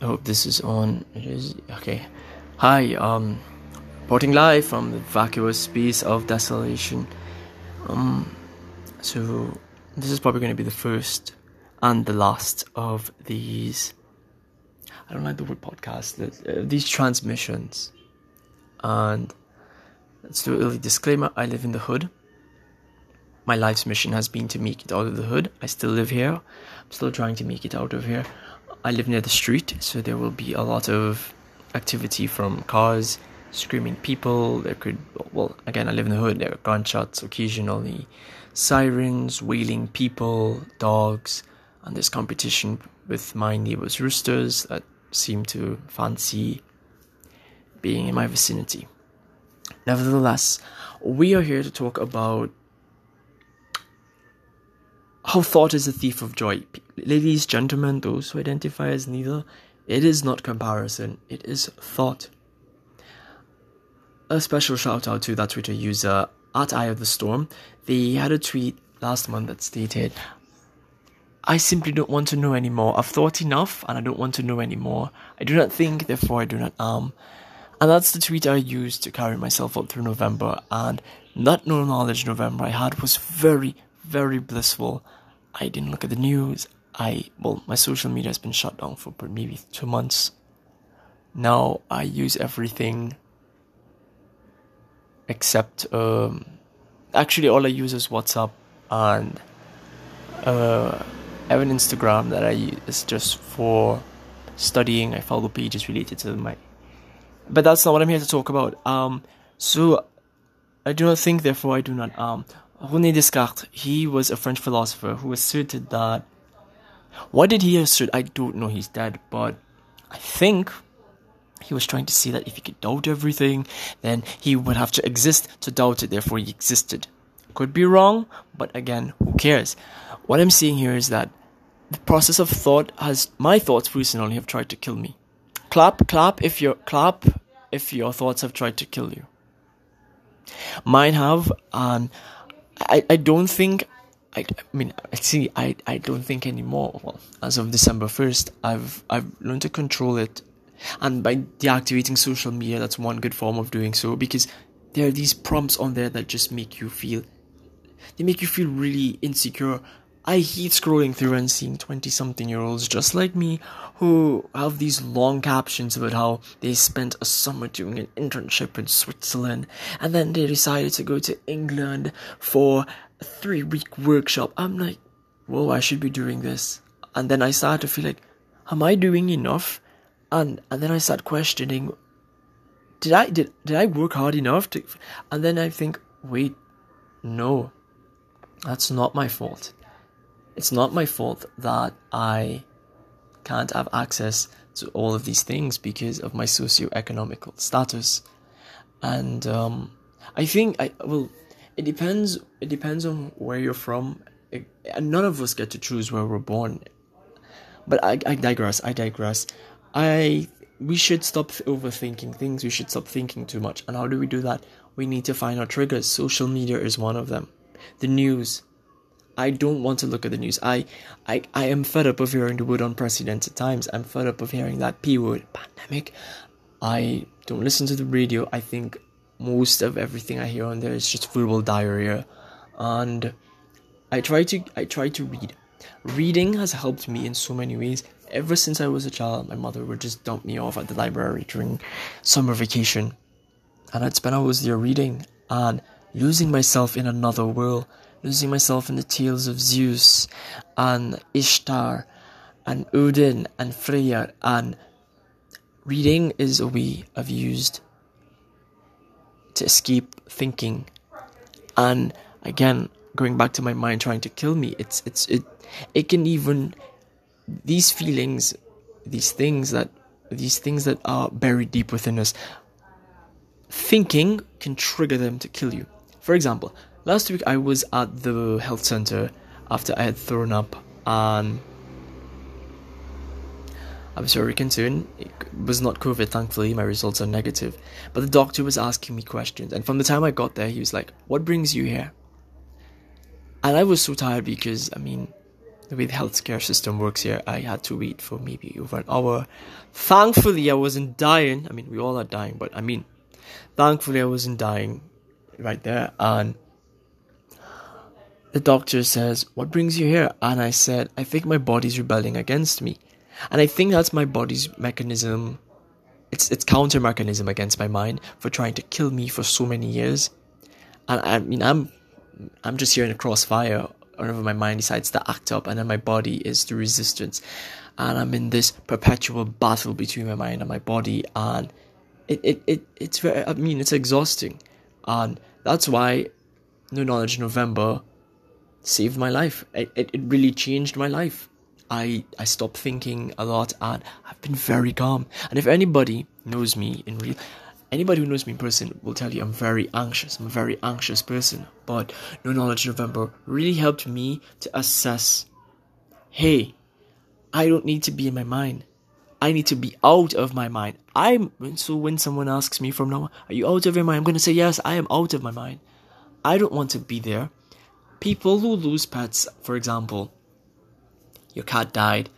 I hope this is on. It is okay. Hi, um, reporting live from the vacuous space of desolation. Um, so this is probably going to be the first and the last of these. I don't like the word podcast. Uh, these transmissions, and let's do a little disclaimer. I live in the hood. My life's mission has been to make it out of the hood. I still live here. I'm still trying to make it out of here. I live near the street, so there will be a lot of activity from cars, screaming people. There could, well, again, I live in the hood. There are gunshots occasionally, sirens, wailing people, dogs, and there's competition with my neighbors' roosters that seem to fancy being in my vicinity. Nevertheless, we are here to talk about how thought is a thief of joy. Ladies, gentlemen, those who identify as neither, it is not comparison, it is thought. A special shout out to that Twitter user at Eye of the Storm. They had a tweet last month that stated, I simply don't want to know anymore. I've thought enough and I don't want to know anymore. I do not think, therefore I do not am. And that's the tweet I used to carry myself up through November. And that no knowledge November I had was very, very blissful. I didn't look at the news. I well, my social media has been shut down for maybe two months. Now I use everything except um, actually all I use is WhatsApp and uh, I have an Instagram that I use just for studying. I follow pages related to my, but that's not what I'm here to talk about. Um, so I do not think, therefore I do not um René Descartes, he was a French philosopher who asserted that. What did he assert? I don't know, he's dead, but I think he was trying to say that if he could doubt everything, then he would have to exist to doubt it, therefore he existed. Could be wrong, but again, who cares? What I'm seeing here is that the process of thought has my thoughts personally have tried to kill me. Clap, clap if your clap if your thoughts have tried to kill you. Mine have, and I, I don't think I, I mean see I, I don't think anymore. Well, as of December first, I've I've learned to control it, and by deactivating social media, that's one good form of doing so because there are these prompts on there that just make you feel they make you feel really insecure I hate scrolling through and seeing 20 something year olds just like me who have these long captions about how they spent a summer doing an internship in Switzerland and then they decided to go to England for three week workshop. I'm like, whoa, I should be doing this. And then I start to feel like, am I doing enough? And and then I start questioning, did I did did I work hard enough to? And then I think, wait, no, that's not my fault it's not my fault that I can't have access to all of these things because of my socio-economical status. And um, I think I well, it depends. It depends on where you're from. It, none of us get to choose where we're born. But I, I digress. I digress. I we should stop overthinking things. We should stop thinking too much. And how do we do that? We need to find our triggers. Social media is one of them. The news, I don't want to look at the news. I, I, I am fed up of hearing the word unprecedented times. I'm fed up of hearing that P word, pandemic. I don't listen to the radio. I think most of everything I hear on there is just verbal diarrhea. And I try to, I try to read. Reading has helped me in so many ways. Ever since I was a child, my mother would just dump me off at the library during summer vacation. And I'd spend hours there reading and losing myself in another world losing myself in the tales of Zeus and Ishtar and Odin and Freya and reading is a way I've used to escape thinking. And again going back to my mind trying to kill me it's it's it it can even these feelings these things that these things that are buried deep within us thinking can trigger them to kill you. For example Last week I was at the health center after I had thrown up and I was very concerned. It was not COVID, thankfully, my results are negative. But the doctor was asking me questions, and from the time I got there, he was like, What brings you here? And I was so tired because, I mean, the way the healthcare system works here, I had to wait for maybe over an hour. Thankfully, I wasn't dying. I mean, we all are dying, but I mean, thankfully, I wasn't dying right there. And the doctor says, What brings you here? And I said, I think my body's rebelling against me. And I think that's my body's mechanism. It's its counter mechanism against my mind for trying to kill me for so many years. And I mean, I'm I'm just here in a crossfire whenever my mind decides to act up, and then my body is the resistance. And I'm in this perpetual battle between my mind and my body, and it, it, it it's very, I mean, it's exhausting. And that's why No Knowledge November saved my life. It, it, it really changed my life. I, I stopped thinking a lot and I've been very calm. And if anybody knows me in real, anybody who knows me in person will tell you I'm very anxious. I'm a very anxious person. But No Knowledge November really helped me to assess hey, I don't need to be in my mind. I need to be out of my mind. I'm so when someone asks me from now, are you out of your mind? I'm gonna say yes, I am out of my mind. I don't want to be there. People who lose pets, for example, your cat died,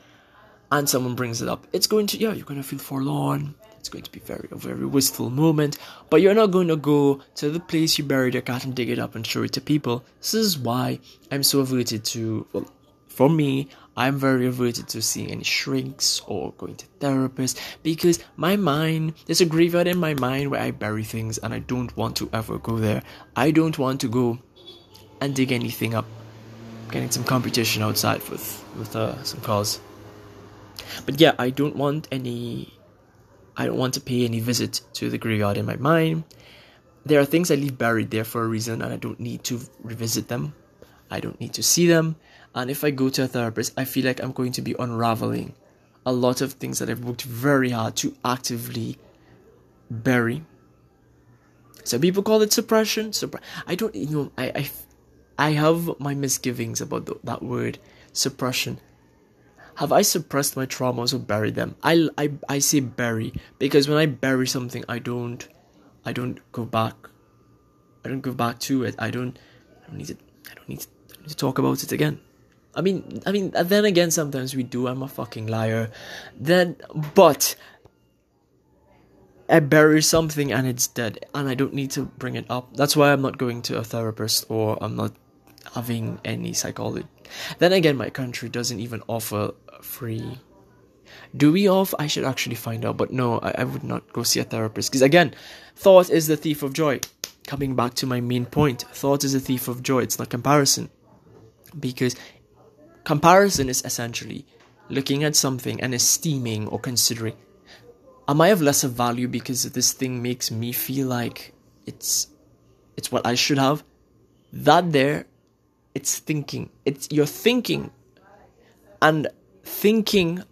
and someone brings it up, it's going to yeah, you're gonna feel forlorn. It's going to be very a very wistful moment, but you're not going to go to the place you buried your cat and dig it up and show it to people. This is why I'm so averted to well, for me, I'm very averted to seeing any shrinks or going to therapists because my mind, there's a graveyard in my mind where I bury things and I don't want to ever go there. I don't want to go and dig anything up. Getting some competition outside with with uh, some cars. But yeah, I don't want any I don't want to pay any visit to the graveyard in my mind. There are things I leave buried there for a reason, and I don't need to revisit them. I don't need to see them. And if I go to a therapist, I feel like I'm going to be unraveling a lot of things that I've worked very hard to actively bury. Some people call it suppression. Suppre- I don't, you know, I, I, I have my misgivings about the, that word, suppression. Have I suppressed my traumas or buried them? I, I, I say bury because when I bury something, I don't, I don't go back. I don't go back to it. I don't, I don't need to, I don't need to, don't need to talk about it again. I mean, I mean, then again, sometimes we do. I'm a fucking liar. Then, but I bury something and it's dead, and I don't need to bring it up. That's why I'm not going to a therapist or I'm not having any psychology. Then again, my country doesn't even offer free. Do we off? I should actually find out, but no, I, I would not go see a therapist because again, thought is the thief of joy. Coming back to my main point, thought is a thief of joy. It's not comparison, because comparison is essentially looking at something and esteeming or considering. Am I of lesser value because this thing makes me feel like it's it's what I should have? That there, it's thinking. It's you're thinking, and thinking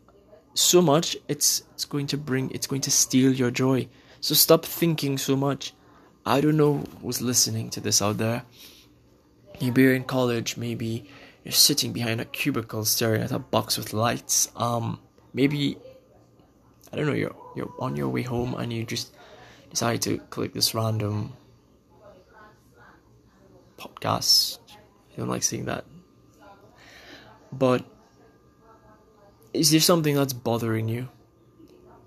so much it's it's going to bring it's going to steal your joy. So stop thinking so much. I don't know who's listening to this out there. Maybe you're in college maybe you're sitting behind a cubicle staring at a box with lights. Um maybe i don't know you're you're on your way home and you just decide to click this random podcast i don't like seeing that but is there something that's bothering you?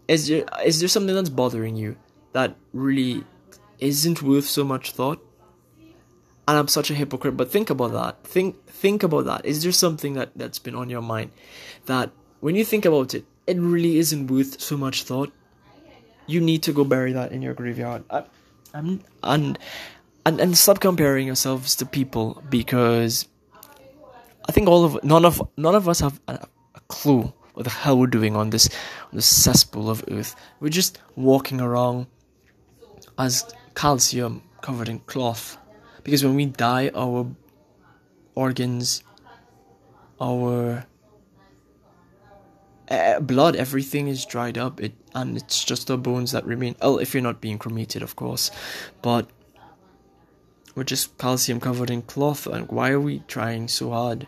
Is there is there something that's bothering you that really isn't worth so much thought? And I'm such a hypocrite, but think about that. Think think about that. Is there something that, that's been on your mind that when you think about it, it really isn't worth so much thought? You need to go bury that in your graveyard. I, I'm and and and stop comparing yourselves to people because I think all of none of none of us have a, a clue what the hell we're doing on this on this cesspool of earth. We're just walking around as calcium covered in cloth. Because when we die our organs our uh, blood everything is dried up it and it's just the bones that remain well if you're not being cremated of course but we're just calcium covered in cloth and why are we trying so hard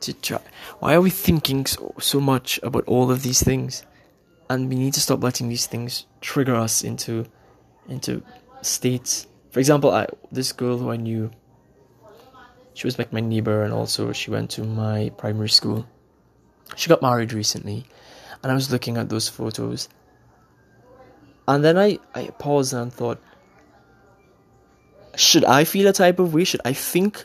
to try. Why are we thinking so, so much about all of these things? And we need to stop letting these things trigger us into into states. For example, I, this girl who I knew, she was like my neighbor, and also she went to my primary school. She got married recently, and I was looking at those photos. And then I, I paused and thought, should I feel a type of way? Should I think?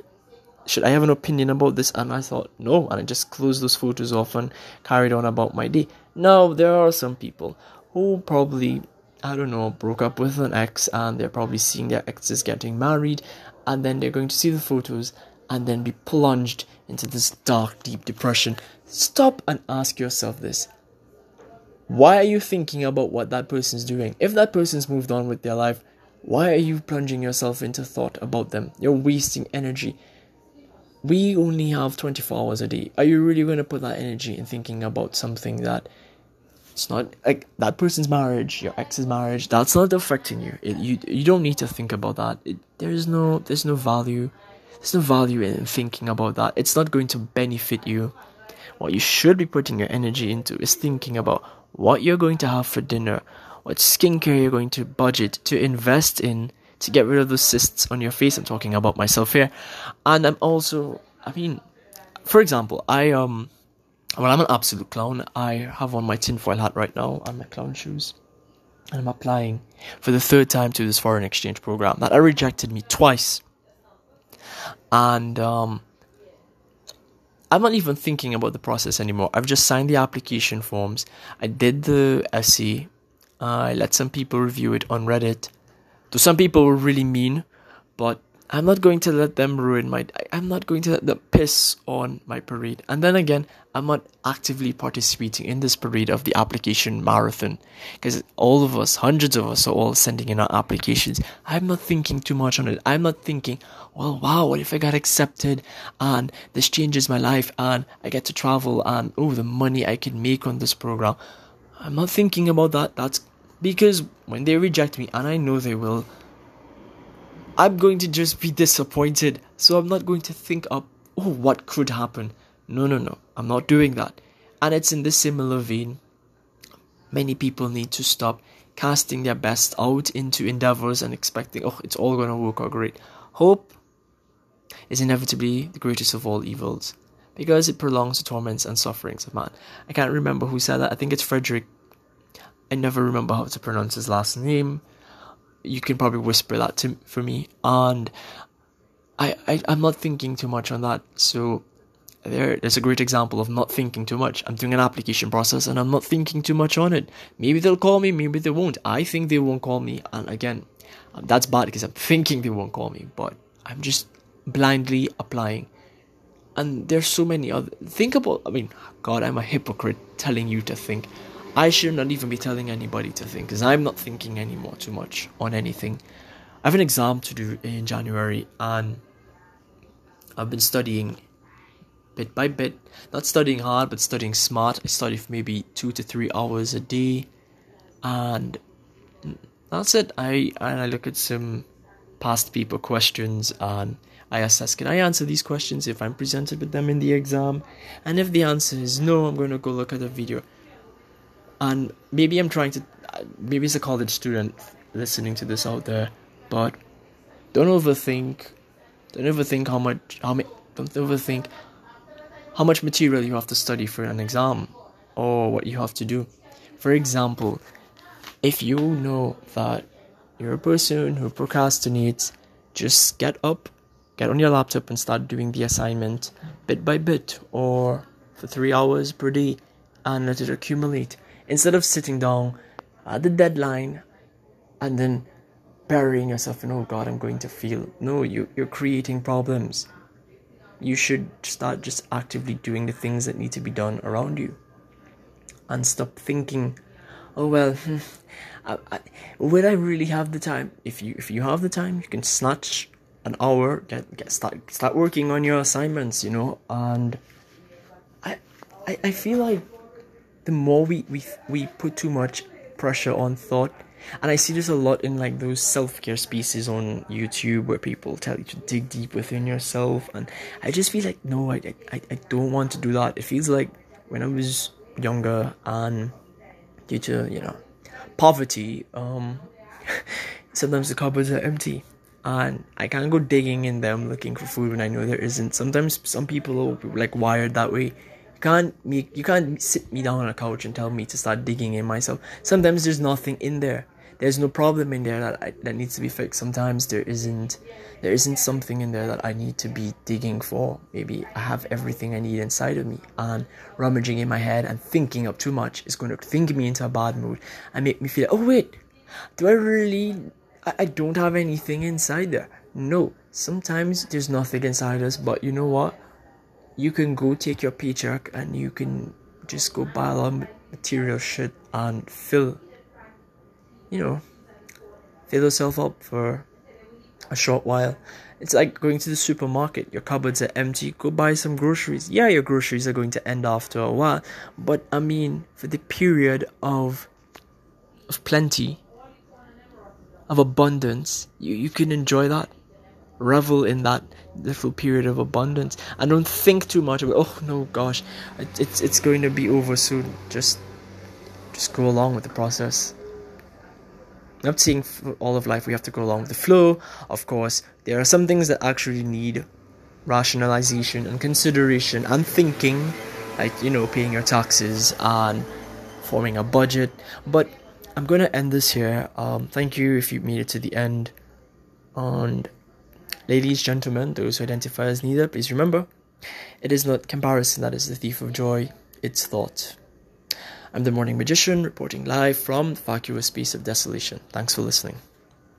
Should I have an opinion about this? And I thought, no. And I just closed those photos off and carried on about my day. Now, there are some people who probably, I don't know, broke up with an ex and they're probably seeing their exes getting married. And then they're going to see the photos and then be plunged into this dark, deep depression. Stop and ask yourself this. Why are you thinking about what that person's doing? If that person's moved on with their life, why are you plunging yourself into thought about them? You're wasting energy. We only have 24 hours a day. Are you really going to put that energy in thinking about something that it's not like that person's marriage, your ex's marriage, that's not affecting you. It, you you don't need to think about that. It, there's no there's no value. There's no value in thinking about that. It's not going to benefit you. What you should be putting your energy into is thinking about what you're going to have for dinner, what skincare you're going to budget to invest in to get rid of those cysts on your face. I'm talking about myself here. And I'm also, I mean, for example, I, um, well, I'm an absolute clown. I have on my tinfoil hat right now and my clown shoes. And I'm applying for the third time to this foreign exchange program that I rejected me twice. And, um, I'm not even thinking about the process anymore. I've just signed the application forms. I did the essay I let some people review it on Reddit. To some people were really mean, but I'm not going to let them ruin my. I'm not going to let them piss on my parade. And then again, I'm not actively participating in this parade of the application marathon because all of us, hundreds of us, are all sending in our applications. I'm not thinking too much on it. I'm not thinking, well, wow, what if I got accepted and this changes my life and I get to travel and oh, the money I can make on this program. I'm not thinking about that. That's because when they reject me, and I know they will, I'm going to just be disappointed. So I'm not going to think up, oh, what could happen. No, no, no. I'm not doing that. And it's in this similar vein. Many people need to stop casting their best out into endeavors and expecting, oh, it's all going to work out great. Hope is inevitably the greatest of all evils because it prolongs the torments and sufferings of man. I can't remember who said that. I think it's Frederick I never remember how to pronounce his last name. You can probably whisper that to for me, and I, I I'm not thinking too much on that. So there, there's a great example of not thinking too much. I'm doing an application process and I'm not thinking too much on it. Maybe they'll call me, maybe they won't. I think they won't call me, and again, that's bad because I'm thinking they won't call me, but I'm just blindly applying. And there's so many other. Think about. I mean, God, I'm a hypocrite telling you to think. I should not even be telling anybody to think because I'm not thinking anymore too much on anything. I have an exam to do in January and I've been studying bit by bit. Not studying hard, but studying smart. I study for maybe two to three hours a day, and that's it. I and I look at some past paper questions and I assess can I answer these questions if I'm presented with them in the exam, and if the answer is no, I'm going to go look at the video and maybe I'm trying to, maybe as a college student listening to this out there, but don't overthink, don't overthink how much, how don't overthink how much material you have to study for an exam or what you have to do. For example, if you know that you're a person who procrastinates, just get up, get on your laptop and start doing the assignment bit by bit or for three hours per day and let it accumulate instead of sitting down at the deadline and then burying yourself in oh god i'm going to feel no you, you're creating problems. You should start just actively doing the things that need to be done around you and stop thinking oh well hmm, I, I, would i really have the time? If you if you have the time you can snatch an hour get, get start start working on your assignments you know and I, I i feel like the more we, we we put too much pressure on thought and i see this a lot in like those self-care spaces on youtube where people tell you to dig deep within yourself and i just feel like no i i, I don't want to do that it feels like when i was younger and due to you know poverty um sometimes the cupboards are empty and I can't go digging in them looking for food when I know there isn't. Sometimes some people are like wired that way. You can't make you can't sit me down on a couch and tell me to start digging in myself. Sometimes there's nothing in there. There's no problem in there that I, that needs to be fixed. Sometimes there isn't there isn't something in there that I need to be digging for. Maybe I have everything I need inside of me and rummaging in my head and thinking up too much is going to think me into a bad mood and make me feel oh wait, do I really I, I don't have anything inside there. No, sometimes there's nothing inside us, but you know what? You can go take your paycheck and you can just go buy a lot of material shit and fill, you know, fill yourself up for a short while. It's like going to the supermarket, your cupboards are empty, go buy some groceries. Yeah, your groceries are going to end after a while, but I mean, for the period of of plenty, of abundance, you, you can enjoy that. Revel in that little period of abundance. And don't think too much about oh no gosh. It, it's it's going to be over soon. Just just go along with the process. I'm not all of life we have to go along with the flow. Of course there are some things that actually need rationalization and consideration and thinking like you know paying your taxes and forming a budget. But I'm gonna end this here. Um, thank you if you made it to the end. And ladies, gentlemen, those who identify as neither, please remember, it is not comparison that is the thief of joy, it's thought. I'm the Morning Magician, reporting live from the vacuous space of desolation. Thanks for listening.